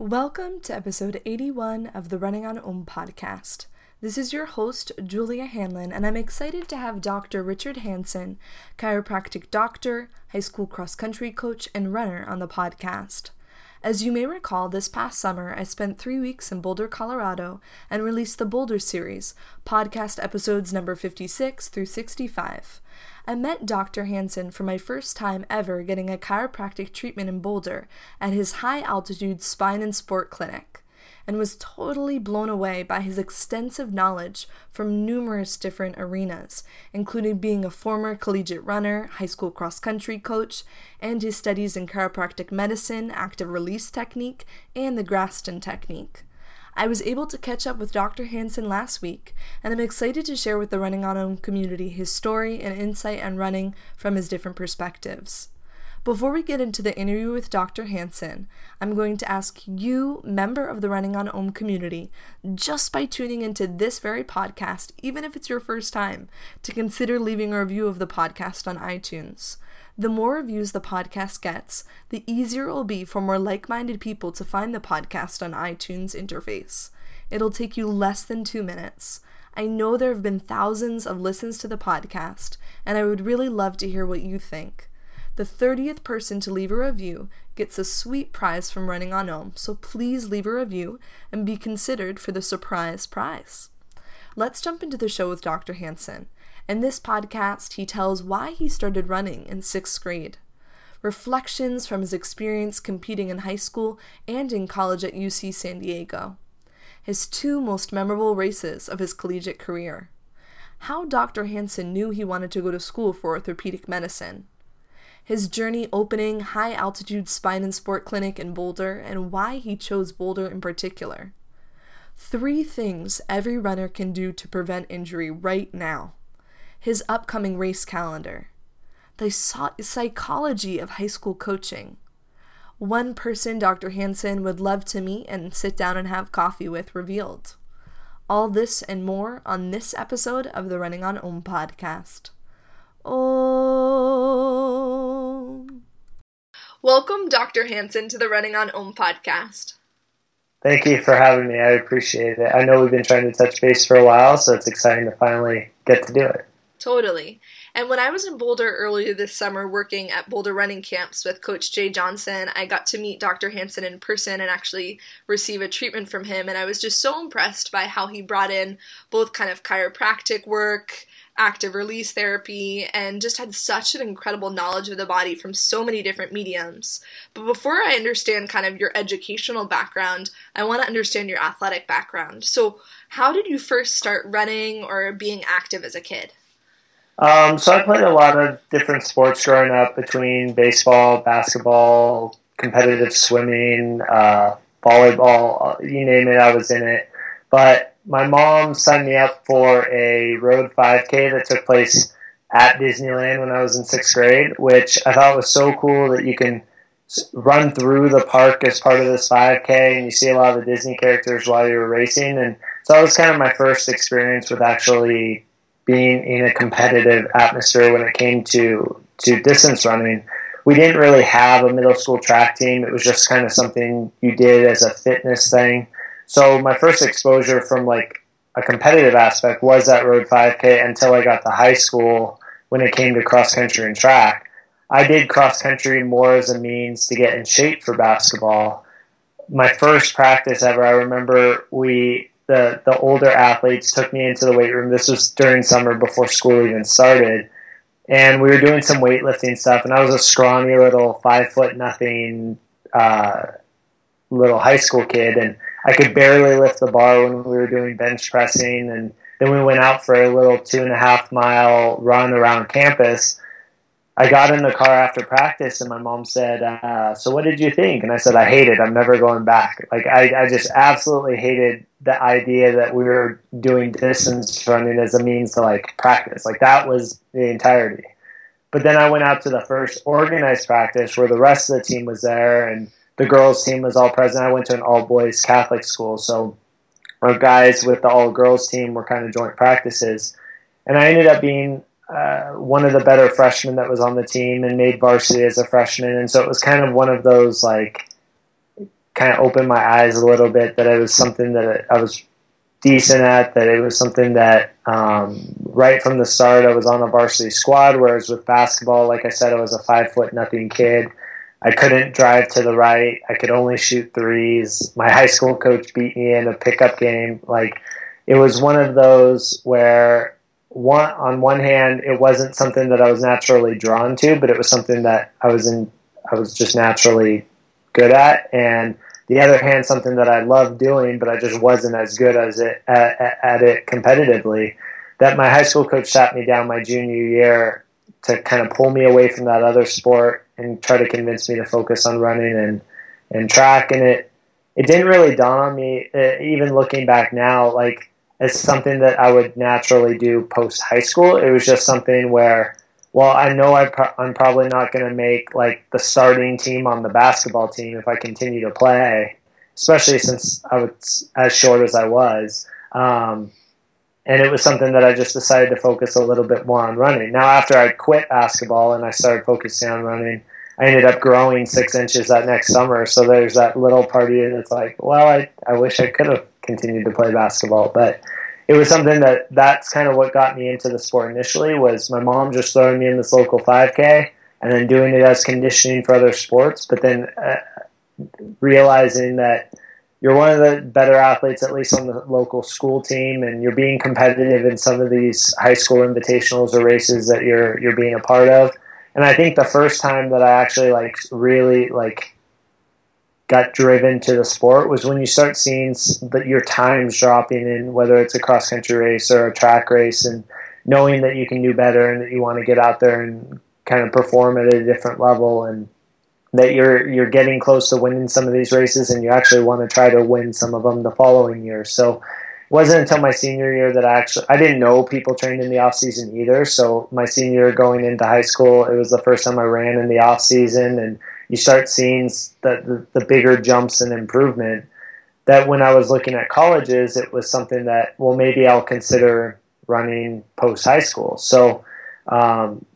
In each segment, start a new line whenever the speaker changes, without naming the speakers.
Welcome to episode 81 of the Running on Om podcast. This is your host, Julia Hanlon, and I'm excited to have Dr. Richard Hansen, chiropractic doctor, high school cross country coach, and runner, on the podcast. As you may recall, this past summer I spent three weeks in Boulder, Colorado, and released the Boulder series, podcast episodes number 56 through 65. I met Dr. Hansen for my first time ever getting a chiropractic treatment in Boulder at his high altitude spine and sport clinic and was totally blown away by his extensive knowledge from numerous different arenas, including being a former collegiate runner, high school cross country coach, and his studies in chiropractic medicine, active release technique, and the Graston technique. I was able to catch up with Dr. Hansen last week, and I'm excited to share with the Running on Om community his story and insight on running from his different perspectives. Before we get into the interview with Dr. Hansen, I'm going to ask you, member of the Running on Om community, just by tuning into this very podcast, even if it's your first time, to consider leaving a review of the podcast on iTunes. The more reviews the podcast gets, the easier it will be for more like minded people to find the podcast on iTunes interface. It'll take you less than two minutes. I know there have been thousands of listens to the podcast, and I would really love to hear what you think. The 30th person to leave a review gets a sweet prize from Running on Om, so please leave a review and be considered for the surprise prize. Let's jump into the show with Dr. Hansen. In this podcast, he tells why he started running in sixth grade, reflections from his experience competing in high school and in college at UC San Diego, his two most memorable races of his collegiate career, how Dr. Hansen knew he wanted to go to school for orthopedic medicine, his journey opening high altitude spine and sport clinic in Boulder, and why he chose Boulder in particular. Three things every runner can do to prevent injury right now. His upcoming race calendar. The psychology of high school coaching. One person Dr. Hansen would love to meet and sit down and have coffee with revealed. All this and more on this episode of the Running on Om podcast. Om. Welcome, Dr. Hansen, to the Running on Om podcast.
Thank you for having me. I appreciate it. I know we've been trying to touch base for a while, so it's exciting to finally get to do it.
Totally. And when I was in Boulder earlier this summer working at Boulder running camps with Coach Jay Johnson, I got to meet Dr. Hansen in person and actually receive a treatment from him. And I was just so impressed by how he brought in both kind of chiropractic work, active release therapy and just had such an incredible knowledge of the body from so many different mediums. But before I understand kind of your educational background, I want to understand your athletic background. So, how did you first start running or being active as a kid?
Um, so, I played a lot of different sports growing up between baseball, basketball, competitive swimming, uh, volleyball, you name it, I was in it. But my mom signed me up for a road 5K that took place at Disneyland when I was in sixth grade, which I thought was so cool that you can run through the park as part of this 5K and you see a lot of the Disney characters while you're racing. And so that was kind of my first experience with actually being in a competitive atmosphere when it came to, to distance running. We didn't really have a middle school track team. It was just kind of something you did as a fitness thing. So my first exposure from like a competitive aspect was that road 5K until I got to high school when it came to cross country and track. I did cross country more as a means to get in shape for basketball. My first practice ever, I remember we the the older athletes took me into the weight room. This was during summer before school even started, and we were doing some weightlifting stuff. And I was a scrawny little five foot nothing uh, little high school kid, and I could barely lift the bar when we were doing bench pressing, and then we went out for a little two and a half mile run around campus. I got in the car after practice, and my mom said, uh, "So what did you think?" And I said, "I hate it. I'm never going back." Like I, I just absolutely hated the idea that we were doing distance running as a means to like practice. Like that was the entirety. But then I went out to the first organized practice where the rest of the team was there, and the girls team was all present. I went to an all boys Catholic school, so our guys with the all girls team were kind of joint practices, and I ended up being uh, one of the better freshmen that was on the team and made varsity as a freshman, and so it was kind of one of those like kind of opened my eyes a little bit that it was something that I was decent at, that it was something that um, right from the start I was on a varsity squad, whereas with basketball, like I said, I was a five foot nothing kid. I couldn't drive to the right. I could only shoot threes. My high school coach beat me in a pickup game. Like it was one of those where one on one hand it wasn't something that I was naturally drawn to, but it was something that I was in I was just naturally good at and the other hand something that I loved doing but I just wasn't as good as it at, at it competitively that my high school coach sat me down my junior year to kind of pull me away from that other sport and try to convince me to focus on running and and track and it it didn't really dawn on me uh, even looking back now like it's something that I would naturally do post high school. It was just something where, well, I know I am probably not going to make like the starting team on the basketball team if I continue to play, especially since I was as short as I was. Um, and it was something that I just decided to focus a little bit more on running. Now, after I quit basketball and I started focusing on running, I ended up growing six inches that next summer. So there's that little part of you that's like, well, I, I wish I could have continued to play basketball. But it was something that that's kind of what got me into the sport initially was my mom just throwing me in this local 5K and then doing it as conditioning for other sports. But then uh, realizing that you're one of the better athletes, at least on the local school team, and you're being competitive in some of these high school invitationals or races that you're you're being a part of. And I think the first time that I actually like really like got driven to the sport was when you start seeing that your times dropping in whether it's a cross country race or a track race and knowing that you can do better and that you want to get out there and kind of perform at a different level and that you're you're getting close to winning some of these races and you actually want to try to win some of them the following year so it wasn't until my senior year that I actually I didn't know people trained in the off season either so my senior year going into high school it was the first time I ran in the off season and you start seeing the, the, the bigger jumps and improvement. That when I was looking at colleges, it was something that well maybe I'll consider running post high school. So um,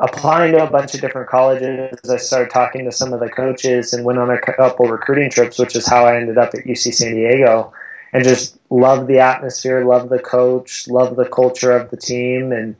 applying to a bunch of different colleges, I started talking to some of the coaches and went on a couple recruiting trips, which is how I ended up at UC San Diego, and just loved the atmosphere, loved the coach, loved the culture of the team, and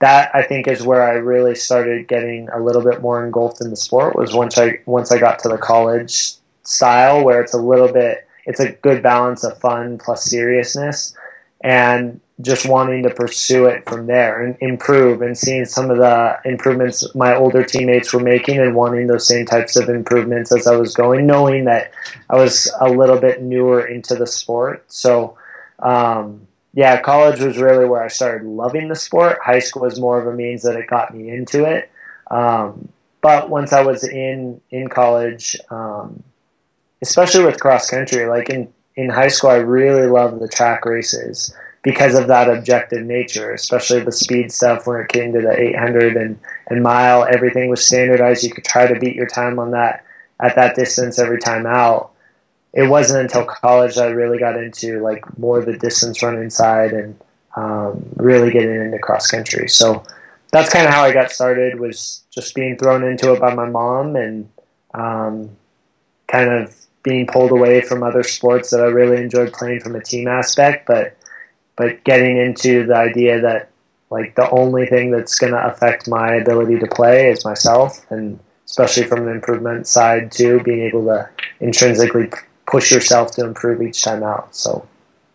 that I think is where I really started getting a little bit more engulfed in the sport was once I once I got to the college style where it's a little bit it's a good balance of fun plus seriousness and just wanting to pursue it from there and improve and seeing some of the improvements my older teammates were making and wanting those same types of improvements as I was going, knowing that I was a little bit newer into the sport. So um, yeah, college was really where I started loving the sport. High school was more of a means that it got me into it. Um, but once I was in in college, um, especially with cross country, like in in high school, I really loved the track races because of that objective nature, especially the speed stuff when it came to the 800 and, and mile. Everything was standardized. You could try to beat your time on that at that distance every time out it wasn't until college that I really got into like more the distance running side and um, really getting into cross country. So that's kind of how I got started was just being thrown into it by my mom and um, kind of being pulled away from other sports that I really enjoyed playing from a team aspect, but but getting into the idea that like the only thing that's going to affect my ability to play is myself and especially from an improvement side too being able to intrinsically push yourself to improve each time out. So.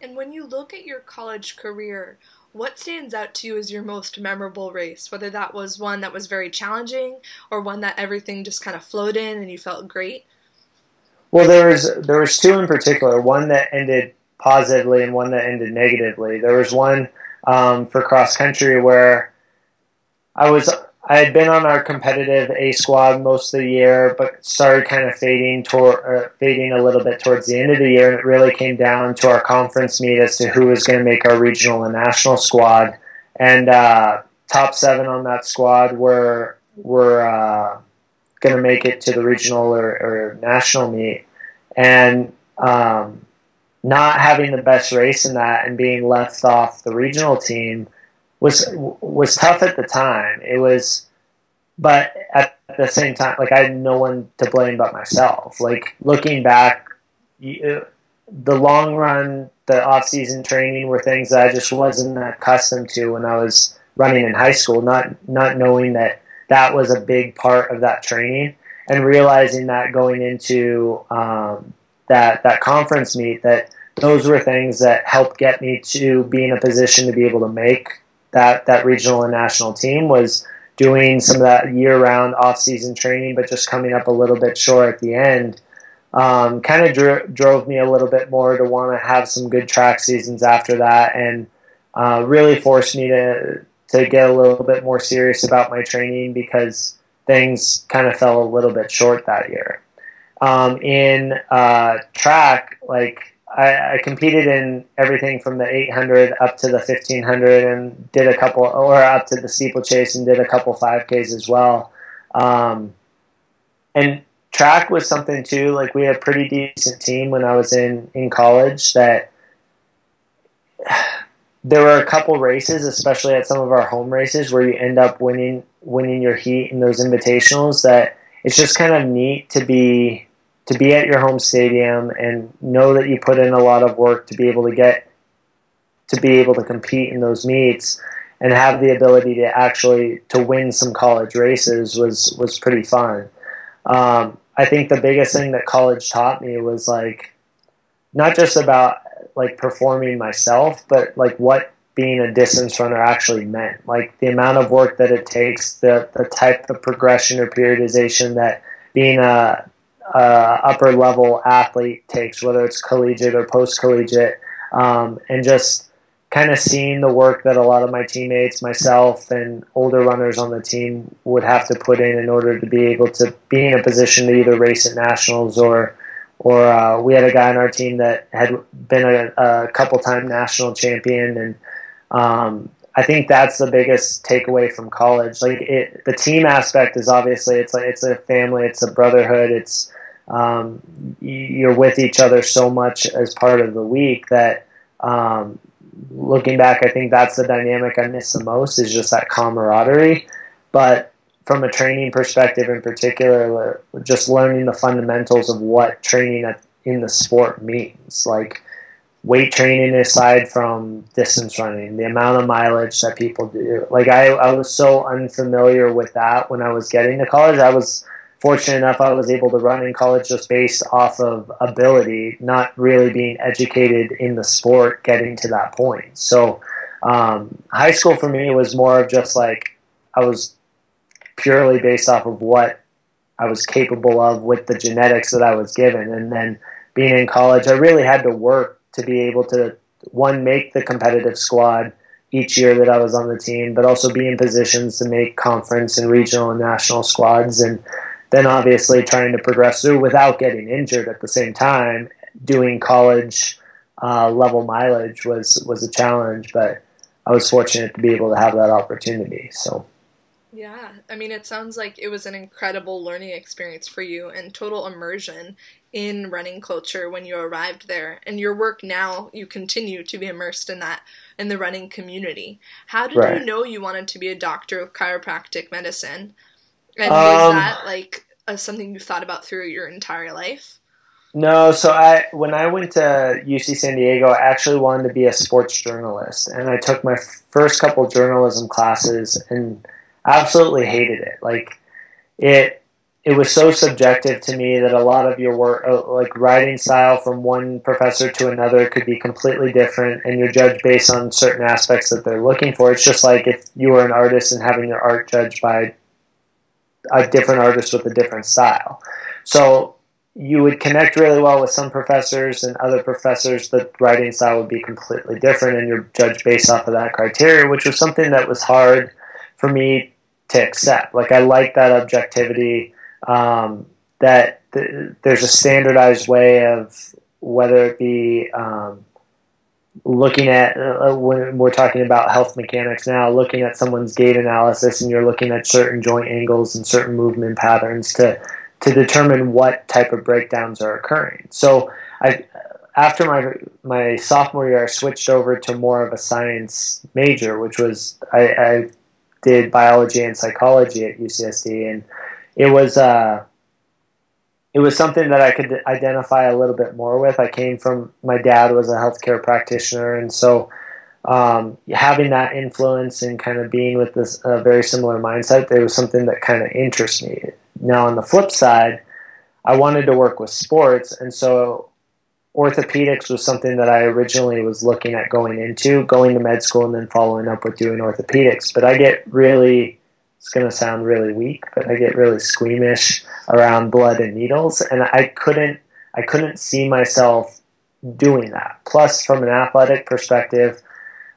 And when you look at your college career, what stands out to you as your most memorable race? Whether that was one that was very challenging or one that everything just kind of flowed in and you felt great?
Well, there was there was two in particular. One that ended positively and one that ended negatively. There was one um, for cross country where I was I had been on our competitive A squad most of the year, but started kind of fading toward uh, fading a little bit towards the end of the year, and it really came down to our conference meet as to who was going to make our regional and national squad. And uh, top seven on that squad were were uh, going to make it to the regional or, or national meet, and um, not having the best race in that and being left off the regional team was was tough at the time. It was, but at the same time, like I had no one to blame but myself. Like looking back, you, the long run, the off season training were things that I just wasn't accustomed to when I was running in high school. Not not knowing that that was a big part of that training, and realizing that going into um, that that conference meet that those were things that helped get me to be in a position to be able to make that that regional and national team was doing some of that year-round off-season training, but just coming up a little bit short at the end. Um, kind of dro- drove me a little bit more to want to have some good track seasons after that, and uh, really forced me to to get a little bit more serious about my training because things kind of fell a little bit short that year. Um, in uh, track, like I, I, competed in everything from the 800 up to the 1500 and did a couple, or up to the steeplechase and did a couple 5Ks as well. Um, and track was something too. Like we had a pretty decent team when I was in in college. That there were a couple races, especially at some of our home races, where you end up winning winning your heat in those invitationals. That it's just kind of neat to be to be at your home stadium and know that you put in a lot of work to be able to get to be able to compete in those meets and have the ability to actually to win some college races was was pretty fun. Um, I think the biggest thing that college taught me was like not just about like performing myself, but like what being a distance runner actually meant. Like the amount of work that it takes, the the type of progression or periodization that being a uh, upper level athlete takes, whether it's collegiate or post collegiate, um, and just kind of seeing the work that a lot of my teammates, myself, and older runners on the team would have to put in in order to be able to be in a position to either race at nationals or or uh, we had a guy on our team that had been a, a couple time national champion and um, I think that's the biggest takeaway from college. Like it, the team aspect is obviously it's like it's a family, it's a brotherhood, it's um, you're with each other so much as part of the week that um, looking back, I think that's the dynamic I miss the most is just that camaraderie. But from a training perspective, in particular, just learning the fundamentals of what training in the sport means, like weight training aside from distance running, the amount of mileage that people do. Like I, I was so unfamiliar with that when I was getting to college. I was fortunate enough I was able to run in college just based off of ability, not really being educated in the sport getting to that point. So um, high school for me was more of just like I was purely based off of what I was capable of with the genetics that I was given. And then being in college, I really had to work to be able to one make the competitive squad each year that I was on the team, but also be in positions to make conference and regional and national squads and then obviously trying to progress through without getting injured at the same time, doing college uh, level mileage was was a challenge, but I was fortunate to be able to have that opportunity. So.
Yeah, I mean, it sounds like it was an incredible learning experience for you and total immersion in running culture when you arrived there. And your work now, you continue to be immersed in that, in the running community. How did right. you know you wanted to be a doctor of chiropractic medicine? And was um, that like a, something you've thought about through your entire life?
No, so I when I went to UC San Diego, I actually wanted to be a sports journalist, and I took my first couple journalism classes and absolutely hated it. Like it it was so subjective to me that a lot of your work, uh, like writing style from one professor to another, could be completely different, and you're judged based on certain aspects that they're looking for. It's just like if you were an artist and having your art judged by a different artist with a different style. So you would connect really well with some professors and other professors the writing style would be completely different and you're judged based off of that criteria which was something that was hard for me to accept like i like that objectivity um, that th- there's a standardized way of whether it be um, looking at uh, when we're talking about health mechanics now, looking at someone's gait analysis, and you're looking at certain joint angles and certain movement patterns to to determine what type of breakdowns are occurring. So I. After my my sophomore year, I switched over to more of a science major, which was I, I did biology and psychology at UCSD, and it was uh, it was something that I could identify a little bit more with. I came from my dad was a healthcare practitioner, and so um, having that influence and kind of being with this very similar mindset, it was something that kind of interests me. Now, on the flip side, I wanted to work with sports, and so orthopedics was something that I originally was looking at going into, going to med school, and then following up with doing orthopedics. But I get really it's going to sound really weak, but I get really squeamish around blood and needles, and I couldn't I couldn't see myself doing that. Plus, from an athletic perspective,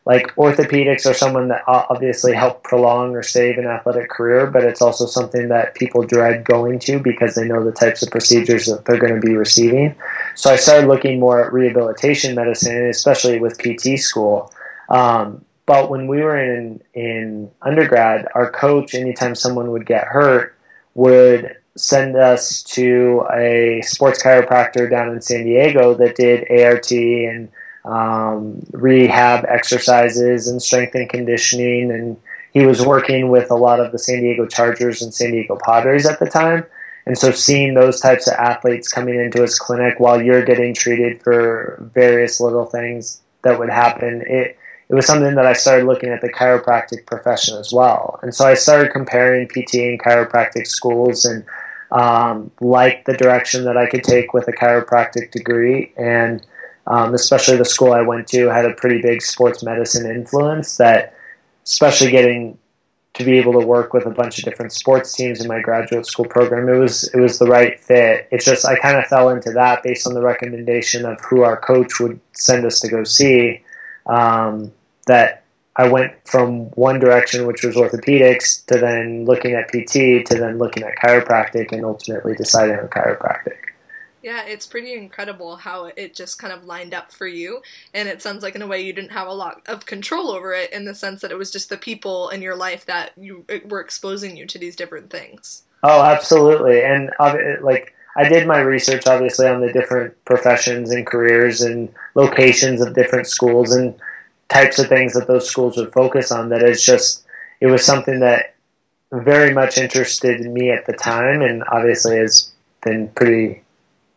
like orthopedics are someone that obviously help prolong or save an athletic career, but it's also something that people dread going to because they know the types of procedures that they're going to be receiving. So I started looking more at rehabilitation medicine, especially with PT school. Um, but when we were in in undergrad, our coach, anytime someone would get hurt, would send us to a sports chiropractor down in San Diego that did ART and um, rehab exercises and strength and conditioning. And he was working with a lot of the San Diego Chargers and San Diego Padres at the time. And so seeing those types of athletes coming into his clinic while you're getting treated for various little things that would happen, it it was something that I started looking at the chiropractic profession as well. And so I started comparing PT and chiropractic schools and um, liked the direction that I could take with a chiropractic degree. And um, especially the school I went to had a pretty big sports medicine influence that, especially getting to be able to work with a bunch of different sports teams in my graduate school program, it was it was the right fit. It's just I kind of fell into that based on the recommendation of who our coach would send us to go see um, that I went from one direction, which was orthopedics, to then looking at PT, to then looking at chiropractic, and ultimately deciding on chiropractic.
Yeah, it's pretty incredible how it just kind of lined up for you. And it sounds like, in a way, you didn't have a lot of control over it in the sense that it was just the people in your life that you were exposing you to these different things.
Oh, absolutely. And uh, like, I did my research obviously on the different professions and careers and locations of different schools and types of things that those schools would focus on. That it's just it was something that very much interested me at the time, and obviously has been pretty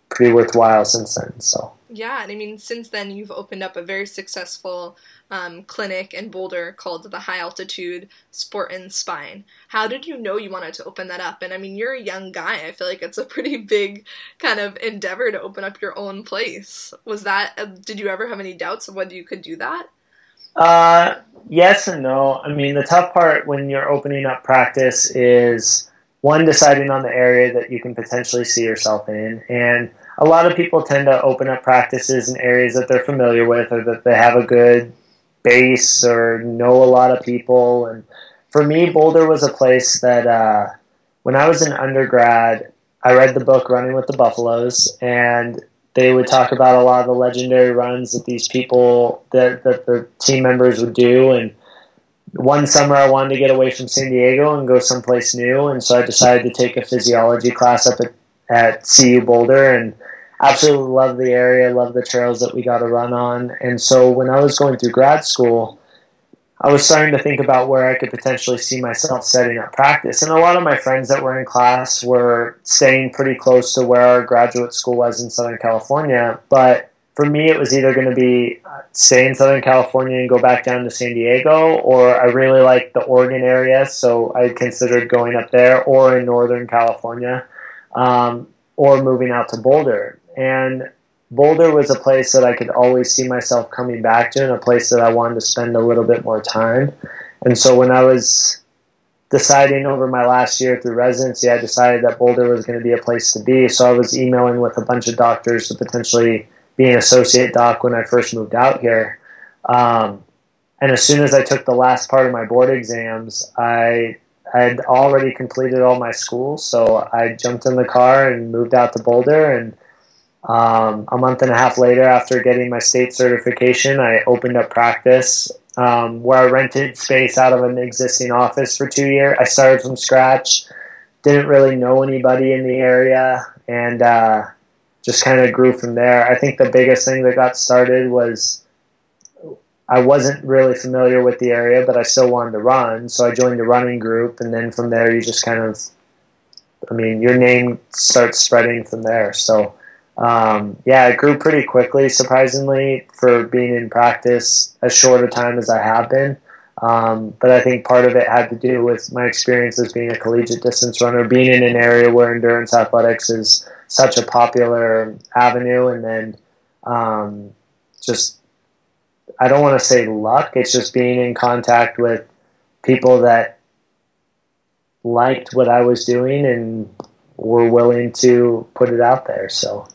pretty worthwhile since then. So
yeah, and I mean since then you've opened up a very successful um, clinic in Boulder called the High Altitude Sport and Spine. How did you know you wanted to open that up? And I mean, you're a young guy. I feel like it's a pretty big kind of endeavor to open up your own place. Was that? Did you ever have any doubts of whether you could do that?
Uh, yes and no. I mean, the tough part when you're opening up practice is one deciding on the area that you can potentially see yourself in, and a lot of people tend to open up practices in areas that they're familiar with or that they have a good base or know a lot of people. And for me, Boulder was a place that uh, when I was an undergrad, I read the book Running with the Buffaloes, and they would talk about a lot of the legendary runs that these people that that the team members would do. And one summer, I wanted to get away from San Diego and go someplace new, and so I decided to take a physiology class up at, at CU Boulder and absolutely love the area, love the trails that we got to run on. And so when I was going through grad school, I was starting to think about where I could potentially see myself setting up practice. And a lot of my friends that were in class were staying pretty close to where our graduate school was in Southern California. But for me, it was either going to be uh, stay in Southern California and go back down to San Diego, or I really liked the Oregon area, so I considered going up there, or in Northern California, um, or moving out to Boulder. And Boulder was a place that I could always see myself coming back to and a place that I wanted to spend a little bit more time. And so when I was deciding over my last year through residency, I decided that Boulder was going to be a place to be. So I was emailing with a bunch of doctors to potentially be an associate doc when I first moved out here. Um, and as soon as I took the last part of my board exams, I had already completed all my school. So I jumped in the car and moved out to Boulder and um, a month and a half later, after getting my state certification, I opened up practice um, where I rented space out of an existing office for two years. I started from scratch, didn't really know anybody in the area, and uh, just kind of grew from there. I think the biggest thing that got started was I wasn't really familiar with the area, but I still wanted to run, so I joined a running group, and then from there, you just kind of I mean, your name starts spreading from there. So, um, yeah, it grew pretty quickly, surprisingly, for being in practice as short a time as I have been. Um, but I think part of it had to do with my experience as being a collegiate distance runner, being in an area where endurance athletics is such a popular avenue, and then um, just I don't want to say luck. It's just being in contact with people that liked what I was doing and were willing to put it out there. So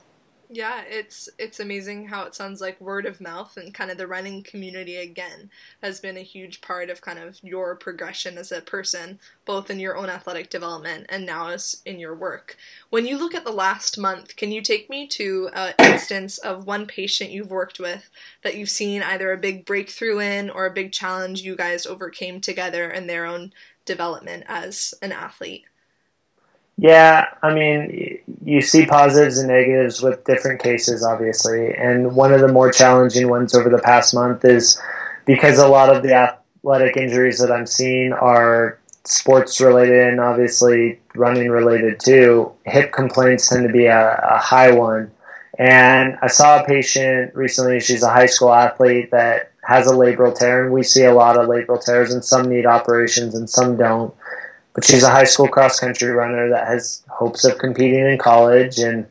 yeah, it's it's amazing how it sounds like word of mouth and kind of the running community again has been a huge part of kind of your progression as a person, both in your own athletic development and now as in your work. When you look at the last month, can you take me to an instance of one patient you've worked with that you've seen either a big breakthrough in or a big challenge you guys overcame together in their own development as an athlete?
Yeah, I mean, you see positives and negatives with different cases, obviously. And one of the more challenging ones over the past month is because a lot of the athletic injuries that I'm seeing are sports related and obviously running related too. Hip complaints tend to be a, a high one. And I saw a patient recently, she's a high school athlete that has a labral tear, and we see a lot of labral tears, and some need operations and some don't but she's a high school cross country runner that has hopes of competing in college and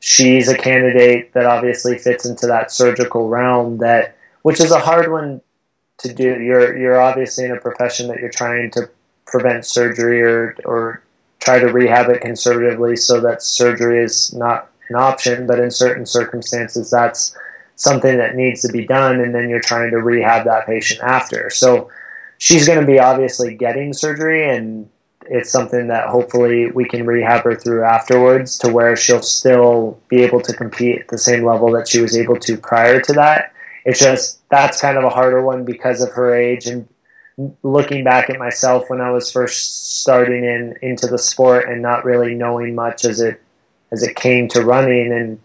she's a candidate that obviously fits into that surgical realm that which is a hard one to do. You're you're obviously in a profession that you're trying to prevent surgery or or try to rehab it conservatively so that surgery is not an option but in certain circumstances that's something that needs to be done and then you're trying to rehab that patient after. So she's going to be obviously getting surgery and it's something that hopefully we can rehab her through afterwards to where she'll still be able to compete at the same level that she was able to prior to that. It's just that's kind of a harder one because of her age and looking back at myself when I was first starting in into the sport and not really knowing much as it as it came to running and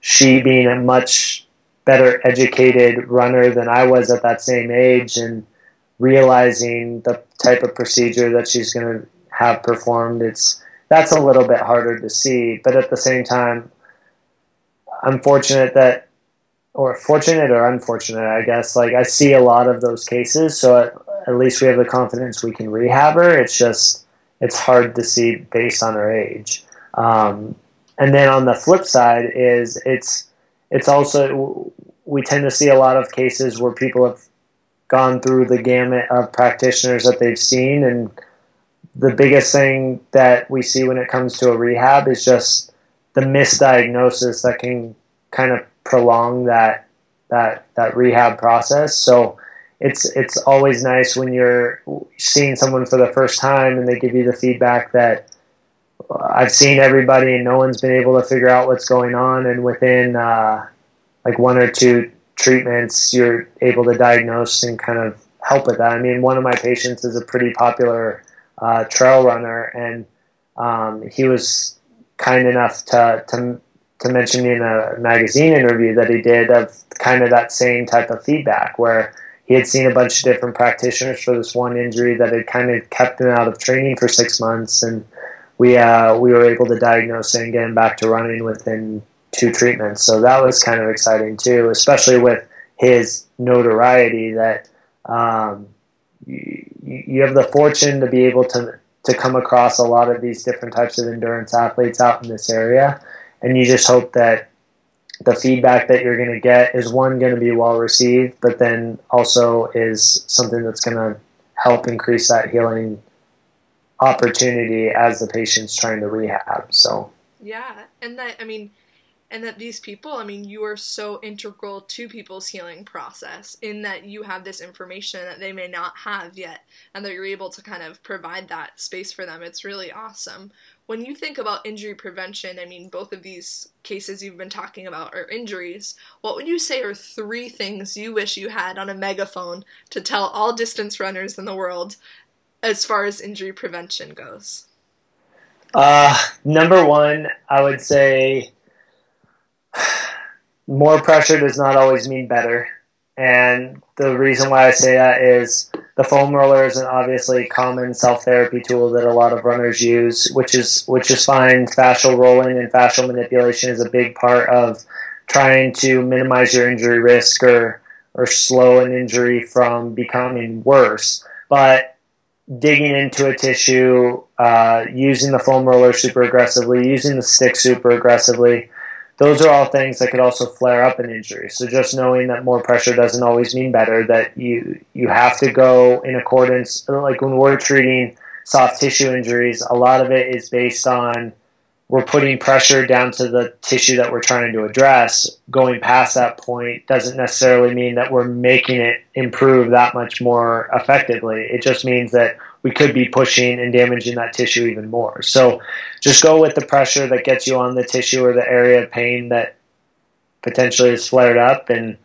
she being a much better educated runner than I was at that same age and realizing the type of procedure that she's going to have performed, it's that's a little bit harder to see. But at the same time, I'm fortunate that, or fortunate or unfortunate, I guess. Like I see a lot of those cases, so at, at least we have the confidence we can rehab her. It's just it's hard to see based on her age. Um, and then on the flip side is it's it's also we tend to see a lot of cases where people have gone through the gamut of practitioners that they've seen and the biggest thing that we see when it comes to a rehab is just the misdiagnosis that can kind of prolong that that that rehab process. So it's it's always nice when you're seeing someone for the first time and they give you the feedback that I've seen everybody and no one's been able to figure out what's going on and within uh, like one or two treatments, you're able to diagnose and kind of help with that. I mean, one of my patients is a pretty popular uh, trail runner, and um, he was kind enough to, to to mention me in a magazine interview that he did of kind of that same type of feedback where he had seen a bunch of different practitioners for this one injury that had kind of kept him out of training for six months, and we uh, we were able to diagnose and get him back to running within two treatments. So that was kind of exciting too, especially with his notoriety that um, you, you have the fortune to be able to to come across a lot of these different types of endurance athletes out in this area, and you just hope that the feedback that you're going to get is one going to be well received, but then also is something that's going to help increase that healing opportunity as the patient's trying to rehab. So
yeah, and that I mean and that these people, I mean, you are so integral to people's healing process in that you have this information that they may not have yet, and that you're able to kind of provide that space for them. It's really awesome. When you think about injury prevention, I mean, both of these cases you've been talking about are injuries. What would you say are three things you wish you had on a megaphone to tell all distance runners in the world as far as injury prevention goes?
Uh, number one, I would say more pressure does not always mean better. And the reason why I say that is the foam roller is an obviously common self therapy tool that a lot of runners use, which is which is fine. Fascial rolling and fascial manipulation is a big part of trying to minimize your injury risk or or slow an injury from becoming worse. But digging into a tissue, uh, using the foam roller super aggressively, using the stick super aggressively, those are all things that could also flare up an injury. So just knowing that more pressure doesn't always mean better, that you you have to go in accordance. Like when we're treating soft tissue injuries, a lot of it is based on we're putting pressure down to the tissue that we're trying to address. Going past that point doesn't necessarily mean that we're making it improve that much more effectively. It just means that we could be pushing and damaging that tissue even more. So just go with the pressure that gets you on the tissue or the area of pain that potentially is flared up and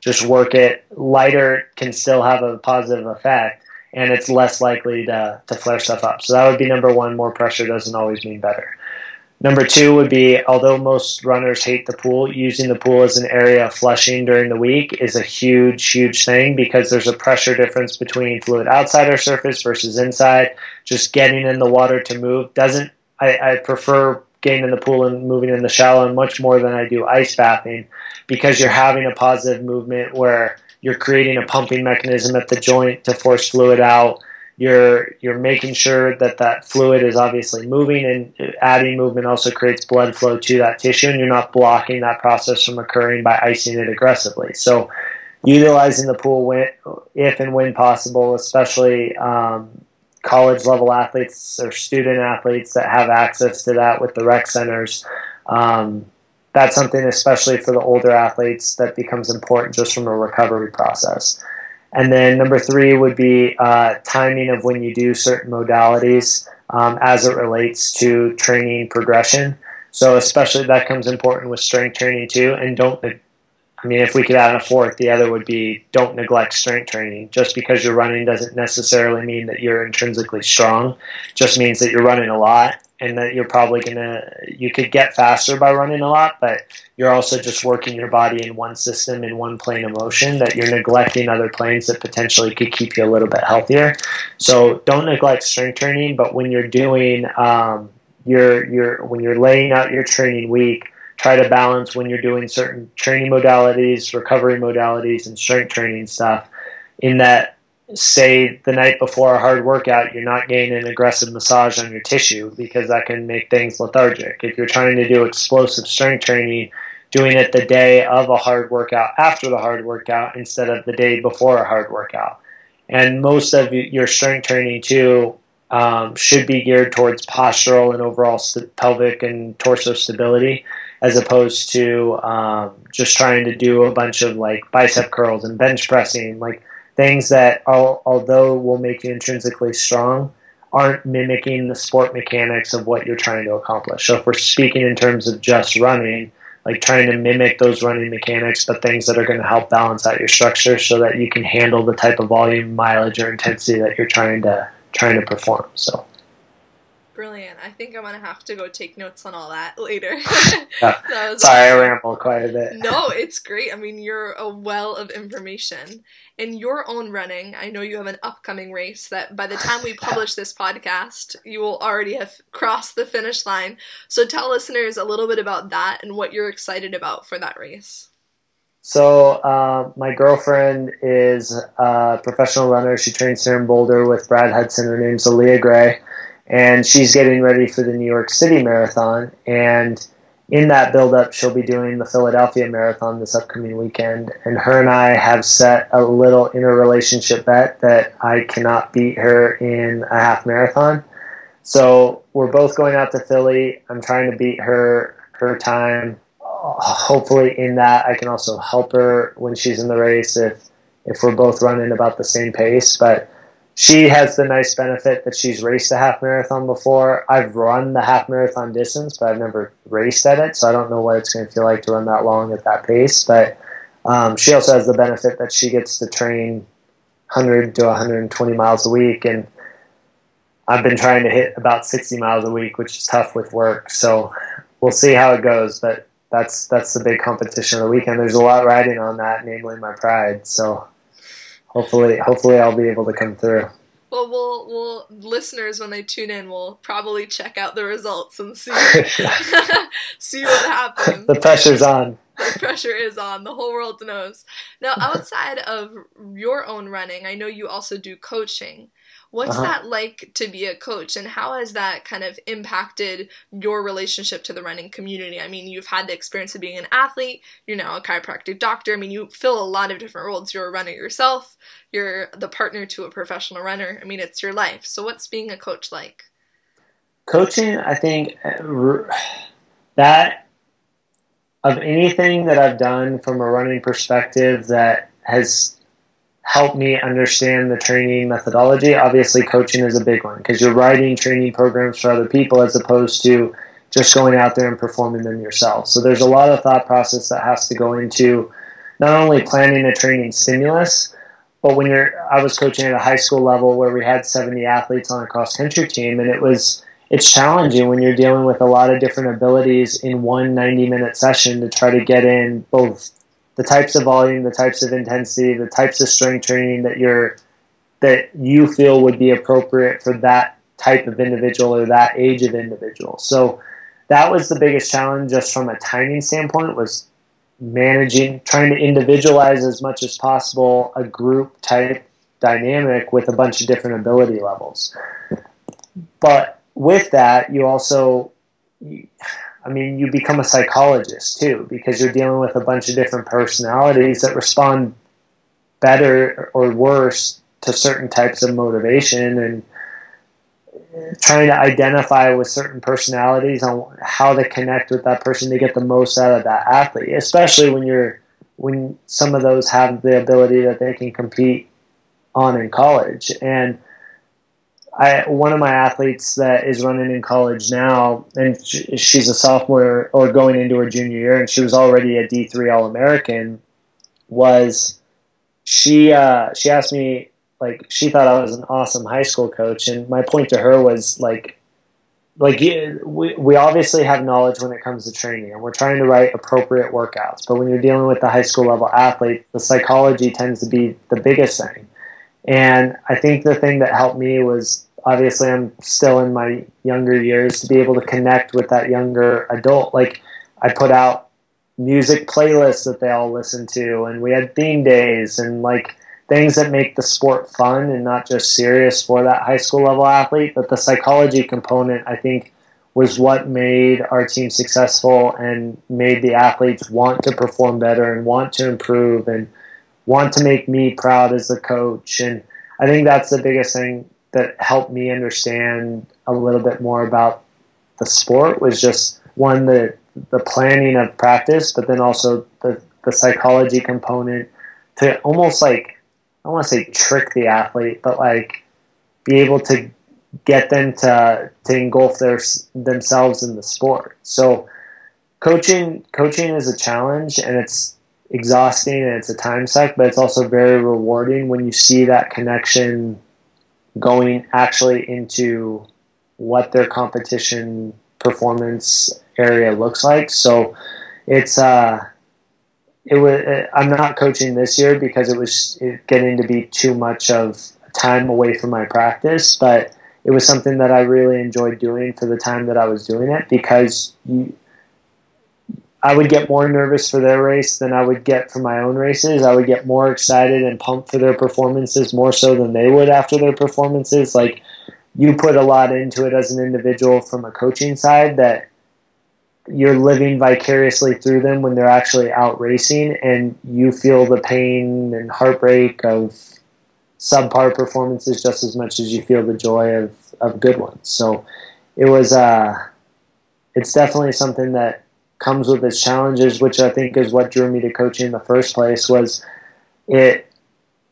just work it. Lighter can still have a positive effect and it's less likely to, to flare stuff up. So that would be number one. More pressure doesn't always mean better. Number two would be, although most runners hate the pool, using the pool as an area of flushing during the week is a huge, huge thing because there's a pressure difference between fluid outside our surface versus inside. Just getting in the water to move doesn't. I, I prefer getting in the pool and moving in the shallow much more than I do ice bathing because you're having a positive movement where you're creating a pumping mechanism at the joint to force fluid out you're you're making sure that that fluid is obviously moving and adding movement also creates blood flow to that tissue and you're not blocking that process from occurring by icing it aggressively. So utilizing the pool when, if and when possible especially um, college level athletes or student athletes that have access to that with the rec centers um, that's something especially for the older athletes that becomes important just from a recovery process and then number three would be uh, timing of when you do certain modalities um, as it relates to training progression. So especially that comes important with strength training too. And don't, I mean, if we could add a fourth, the other would be don't neglect strength training. Just because you're running doesn't necessarily mean that you're intrinsically strong. Just means that you're running a lot and that you're probably gonna you could get faster by running a lot, but you're also just working your body in one system in one plane of motion that you're neglecting other planes that potentially could keep you a little bit healthier. So don't neglect strength training, but when you're doing um, your your when you're laying out your training week, try to balance when you're doing certain training modalities, recovery modalities, and strength training stuff. In that say the night before a hard workout, you're not getting an aggressive massage on your tissue because that can make things lethargic. If you're trying to do explosive strength training, doing it the day of a hard workout after the hard workout instead of the day before a hard workout. And most of your strength training, too, um, should be geared towards postural and overall st- pelvic and torso stability as opposed to um, just trying to do a bunch of like bicep curls and bench pressing. Like, things that, although will make you intrinsically strong, aren't mimicking the sport mechanics of what you're trying to accomplish. So if we're speaking in terms of just running, like trying to mimic those running mechanics, but things that are going to help balance out your structure so that you can handle the type of volume, mileage, or intensity that you're trying to trying to perform. So
brilliant. I think I'm gonna have to go take notes on all that later.
yeah. that Sorry, awesome. I rambled quite a bit.
No, it's great. I mean, you're a well of information. In your own running, I know you have an upcoming race that by the time we publish this podcast, you will already have crossed the finish line. So tell listeners a little bit about that and what you're excited about for that race.
So uh, my girlfriend is a professional runner. She trains here in Boulder with Brad Hudson. Her name's Alia Gray and she's getting ready for the New York City Marathon. And in that build-up, she'll be doing the Philadelphia Marathon this upcoming weekend. And her and I have set a little interrelationship bet that I cannot beat her in a half marathon. So we're both going out to Philly. I'm trying to beat her her time. Hopefully, in that I can also help her when she's in the race if if we're both running about the same pace. But she has the nice benefit that she's raced a half marathon before. I've run the half marathon distance, but I've never raced at it, so I don't know what it's going to feel like to run that long at that pace. But um, she also has the benefit that she gets to train 100 to 120 miles a week, and I've been trying to hit about 60 miles a week, which is tough with work. So we'll see how it goes, but that's that's the big competition of the weekend. There's a lot riding on that, namely my pride. So hopefully, hopefully, I'll be able to come through.
Well, we'll, we'll listeners when they tune in will probably check out the results and see see what happens.
the pressure's on.
The pressure is on. The whole world knows. Now, outside of your own running, I know you also do coaching. What's uh-huh. that like to be a coach, and how has that kind of impacted your relationship to the running community? I mean, you've had the experience of being an athlete, you're now a chiropractic doctor. I mean, you fill a lot of different roles. You're a runner yourself, you're the partner to a professional runner. I mean, it's your life. So, what's being a coach like?
Coaching, I think that of anything that I've done from a running perspective that has help me understand the training methodology. Obviously, coaching is a big one because you're writing training programs for other people as opposed to just going out there and performing them yourself. So there's a lot of thought process that has to go into not only planning a training stimulus, but when you're I was coaching at a high school level where we had 70 athletes on a cross country team and it was it's challenging when you're dealing with a lot of different abilities in one 90 minute session to try to get in both the types of volume, the types of intensity, the types of strength training that you're that you feel would be appropriate for that type of individual or that age of individual. So that was the biggest challenge just from a timing standpoint was managing trying to individualize as much as possible a group type dynamic with a bunch of different ability levels. But with that, you also I mean, you become a psychologist too because you're dealing with a bunch of different personalities that respond better or worse to certain types of motivation and trying to identify with certain personalities on how to connect with that person to get the most out of that athlete, especially when you're when some of those have the ability that they can compete on in college. And I one of my athletes that is running in college now, and she's a sophomore or going into her junior year, and she was already a D three All American. Was she? Uh, she asked me like she thought I was an awesome high school coach, and my point to her was like, like we we obviously have knowledge when it comes to training, and we're trying to write appropriate workouts. But when you're dealing with the high school level athlete, the psychology tends to be the biggest thing. And I think the thing that helped me was obviously I'm still in my younger years to be able to connect with that younger adult. Like I put out music playlists that they all listen to, and we had theme days and like things that make the sport fun and not just serious for that high school level athlete. But the psychology component, I think, was what made our team successful and made the athletes want to perform better and want to improve and want to make me proud as a coach. And I think that's the biggest thing that helped me understand a little bit more about the sport was just one the the planning of practice, but then also the the psychology component to almost like I don't want to say trick the athlete, but like be able to get them to to engulf their themselves in the sport. So coaching coaching is a challenge and it's exhausting and it's a time suck, but it's also very rewarding when you see that connection going actually into what their competition performance area looks like. So it's uh, it was. I'm not coaching this year because it was getting to be too much of time away from my practice, but it was something that I really enjoyed doing for the time that I was doing it because you, I would get more nervous for their race than I would get for my own races. I would get more excited and pumped for their performances more so than they would after their performances. Like you put a lot into it as an individual from a coaching side that you're living vicariously through them when they're actually out racing and you feel the pain and heartbreak of subpar performances just as much as you feel the joy of, of good ones. So it was uh it's definitely something that comes with its challenges, which I think is what drew me to coaching in the first place. Was it?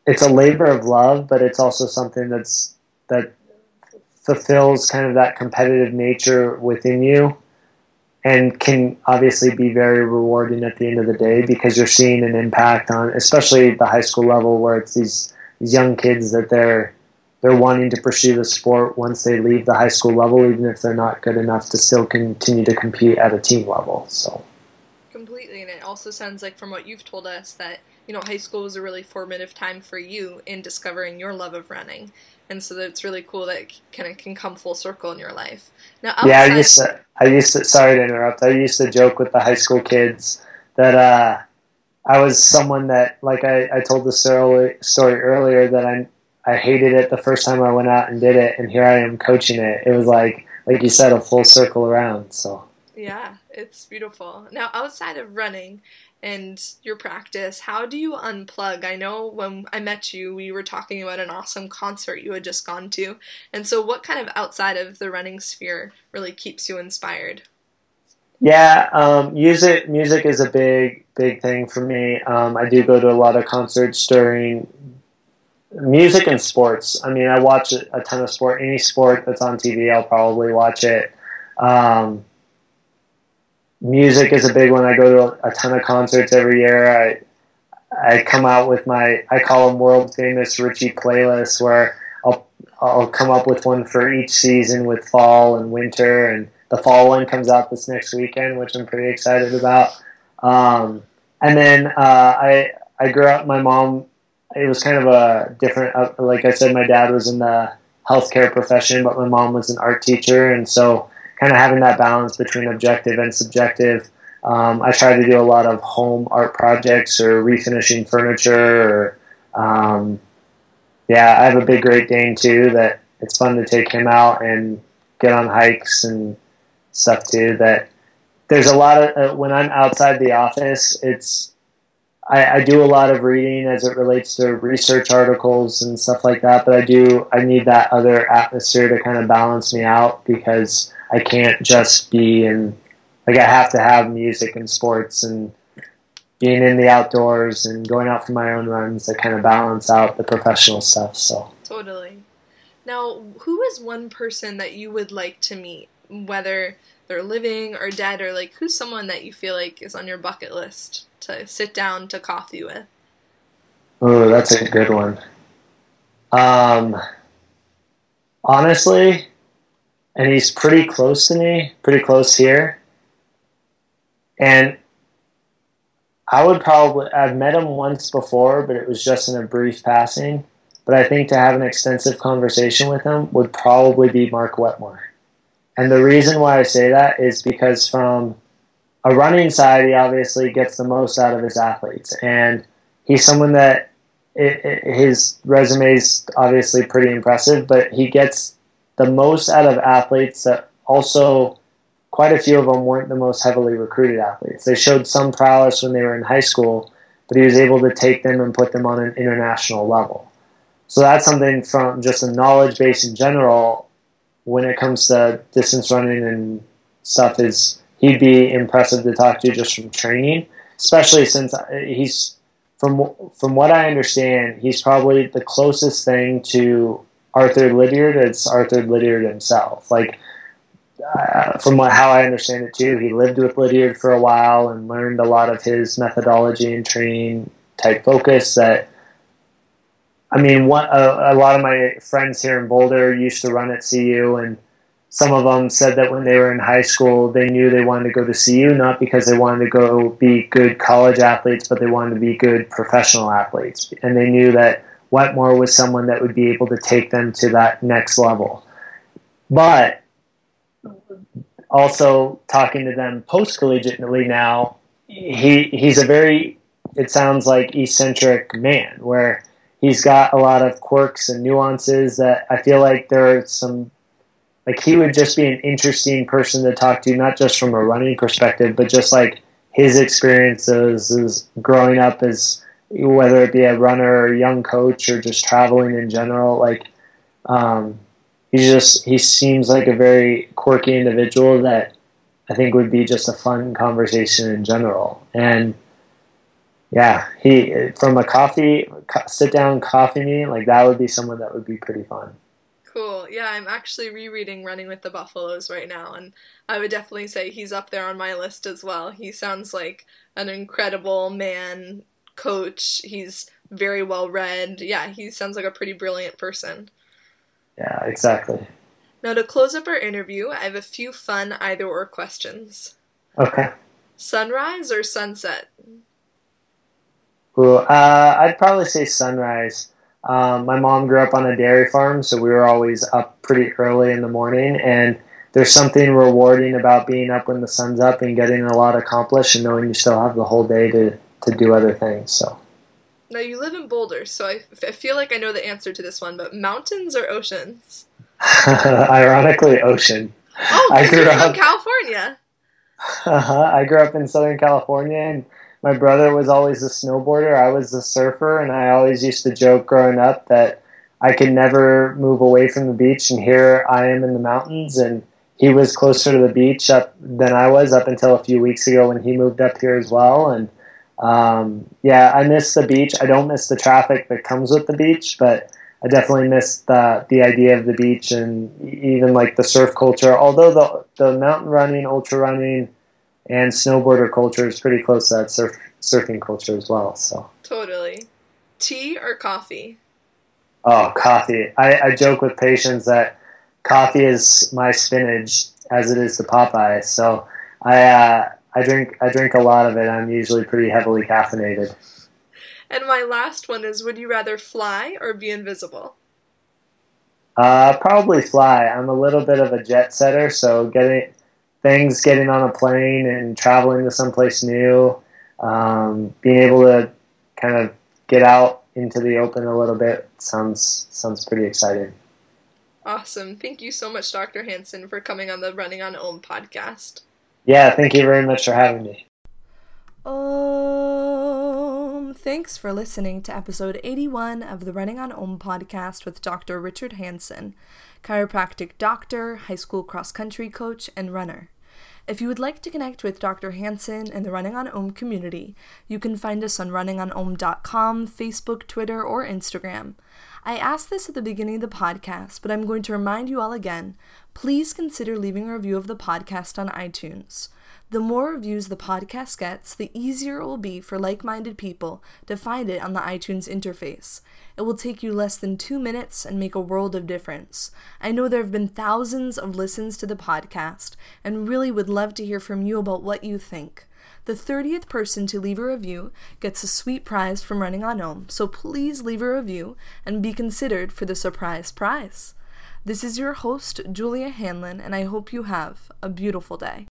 It's a labor of love, but it's also something that's that fulfills kind of that competitive nature within you and can obviously be very rewarding at the end of the day because you're seeing an impact on especially the high school level where it's these, these young kids that they're they're wanting to pursue the sport once they leave the high school level, even if they're not good enough to still continue to compete at a team level. So
completely, and it also sounds like from what you've told us that you know high school was a really formative time for you in discovering your love of running, and so it's really cool that it kind of can come full circle in your life. Now, outside-
yeah, I used to. I used to. Sorry to interrupt. I used to joke with the high school kids that uh, I was someone that, like I, I told the story, story earlier, that I I hated it the first time I went out and did it, and here I am coaching it. It was like, like you said, a full circle around. So
yeah, it's beautiful. Now, outside of running and your practice, how do you unplug? I know when I met you, we were talking about an awesome concert you had just gone to, and so what kind of outside of the running sphere really keeps you inspired?
Yeah, um, music music is a big big thing for me. Um, I do go to a lot of concerts during music and sports. I mean, I watch a ton of sport. Any sport that's on TV, I'll probably watch it. Um, music is a big one. I go to a ton of concerts every year. I I come out with my I call them world famous Richie playlists where I'll I'll come up with one for each season with fall and winter and the fall one comes out this next weekend, which I'm pretty excited about. Um, and then uh, I I grew up. My mom. It was kind of a different. Uh, like I said, my dad was in the healthcare profession, but my mom was an art teacher, and so kind of having that balance between objective and subjective. Um, I try to do a lot of home art projects or refinishing furniture. Or um, yeah, I have a big Great Dane too. That it's fun to take him out and get on hikes and stuff too. That there's a lot of uh, when I'm outside the office, it's I, I, do a lot of reading as it relates to research articles and stuff like that. But I do I need that other atmosphere to kind of balance me out because I can't just be in like I have to have music and sports and being in the outdoors and going out for my own runs to kind of balance out the professional stuff. So
totally. Now, who is one person that you would like to meet, whether they're living or dead, or like who's someone that you feel like is on your bucket list to sit down to coffee with?
Oh, that's a good one. Um, honestly, and he's pretty close to me, pretty close here. And I would probably, I've met him once before, but it was just in a brief passing. But I think to have an extensive conversation with him would probably be Mark Wetmore. And the reason why I say that is because from a running side, he obviously gets the most out of his athletes. And he's someone that it, it, his resume is obviously pretty impressive, but he gets the most out of athletes that also quite a few of them weren't the most heavily recruited athletes. They showed some prowess when they were in high school, but he was able to take them and put them on an international level. So that's something from just a knowledge base in general when it comes to distance running and stuff is he'd be impressive to talk to just from training, especially since he's from from what I understand, he's probably the closest thing to Arthur Lydiard, it's Arthur Lydiard himself. Like, uh, from what, how I understand it too, he lived with Lydiard for a while and learned a lot of his methodology and training type focus. That, I mean, one, a, a lot of my friends here in Boulder used to run at CU, and some of them said that when they were in high school, they knew they wanted to go to CU, not because they wanted to go be good college athletes, but they wanted to be good professional athletes. And they knew that Wetmore was someone that would be able to take them to that next level. But also talking to them post collegiately now, he he's a very it sounds like eccentric man where he's got a lot of quirks and nuances that I feel like there are some like he would just be an interesting person to talk to, not just from a running perspective, but just like his experiences as growing up as whether it be a runner or a young coach or just traveling in general. Like, um, he just he seems like a very quirky individual that I think would be just a fun conversation in general. And yeah, he from a coffee sit down coffee meeting like that would be someone that would be pretty fun.
Cool. Yeah, I'm actually rereading Running with the Buffaloes right now, and I would definitely say he's up there on my list as well. He sounds like an incredible man, coach. He's very well read. Yeah, he sounds like a pretty brilliant person.
Yeah, exactly.
Now, to close up our interview, I have a few fun either or questions.
Okay.
Sunrise or sunset?
Ooh, uh, I'd probably say sunrise. Um, my mom grew up on a dairy farm, so we were always up pretty early in the morning. And there's something rewarding about being up when the sun's up and getting a lot accomplished and knowing you still have the whole day to, to do other things. So.
Now you live in Boulder, so I, I feel like I know the answer to this one. But mountains or oceans?
Ironically, ocean.
Oh, I grew up in California.
Uh-huh. I grew up in Southern California, and my brother was always a snowboarder. I was a surfer, and I always used to joke growing up that I could never move away from the beach. And here I am in the mountains, and he was closer to the beach up than I was up until a few weeks ago when he moved up here as well. And um, yeah, I miss the beach. I don't miss the traffic that comes with the beach, but I definitely miss the the idea of the beach and even like the surf culture. Although the the mountain running, ultra running, and snowboarder culture is pretty close to that surf surfing culture as well. So
totally, tea or coffee?
Oh, coffee. I, I joke with patients that coffee is my spinach as it is to Popeye. So I uh, I drink I drink a lot of it. I'm usually pretty heavily caffeinated.
And my last one is would you rather fly or be invisible?
Uh, probably fly. I'm a little bit of a jet setter, so getting things, getting on a plane and traveling to someplace new, um, being able to kind of get out into the open a little bit sounds sounds pretty exciting.
Awesome. Thank you so much, Dr. Hansen, for coming on the Running on Om podcast.
Yeah, thank you very much for having me.
Um, thanks for listening to episode 81 of the Running on Om podcast with Dr. Richard Hansen, chiropractic doctor, high school cross country coach, and runner. If you would like to connect with Dr. Hansen and the Running on Om community, you can find us on runningonom.com, Facebook, Twitter, or Instagram. I asked this at the beginning of the podcast, but I'm going to remind you all again. Please consider leaving a review of the podcast on iTunes. The more reviews the podcast gets, the easier it will be for like minded people to find it on the iTunes interface. It will take you less than two minutes and make a world of difference. I know there have been thousands of listens to the podcast and really would love to hear from you about what you think. The 30th person to leave a review gets a sweet prize from Running on Om, so please leave a review and be considered for the surprise prize. This is your host, Julia Hanlon, and I hope you have a beautiful day.